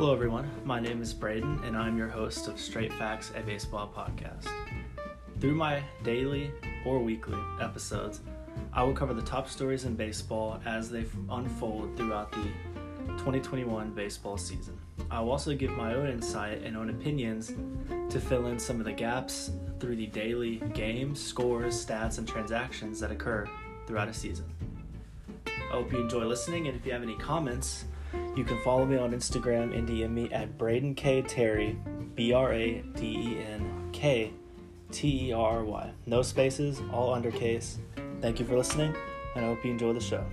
Hello, everyone. My name is Braden, and I'm your host of Straight Facts, a baseball podcast. Through my daily or weekly episodes, I will cover the top stories in baseball as they unfold throughout the 2021 baseball season. I will also give my own insight and own opinions to fill in some of the gaps through the daily games, scores, stats, and transactions that occur throughout a season. I hope you enjoy listening, and if you have any comments, you can follow me on Instagram and DM me at Braden K Terry, B R A D E N K T E R Y. No spaces, all undercase. Thank you for listening, and I hope you enjoy the show.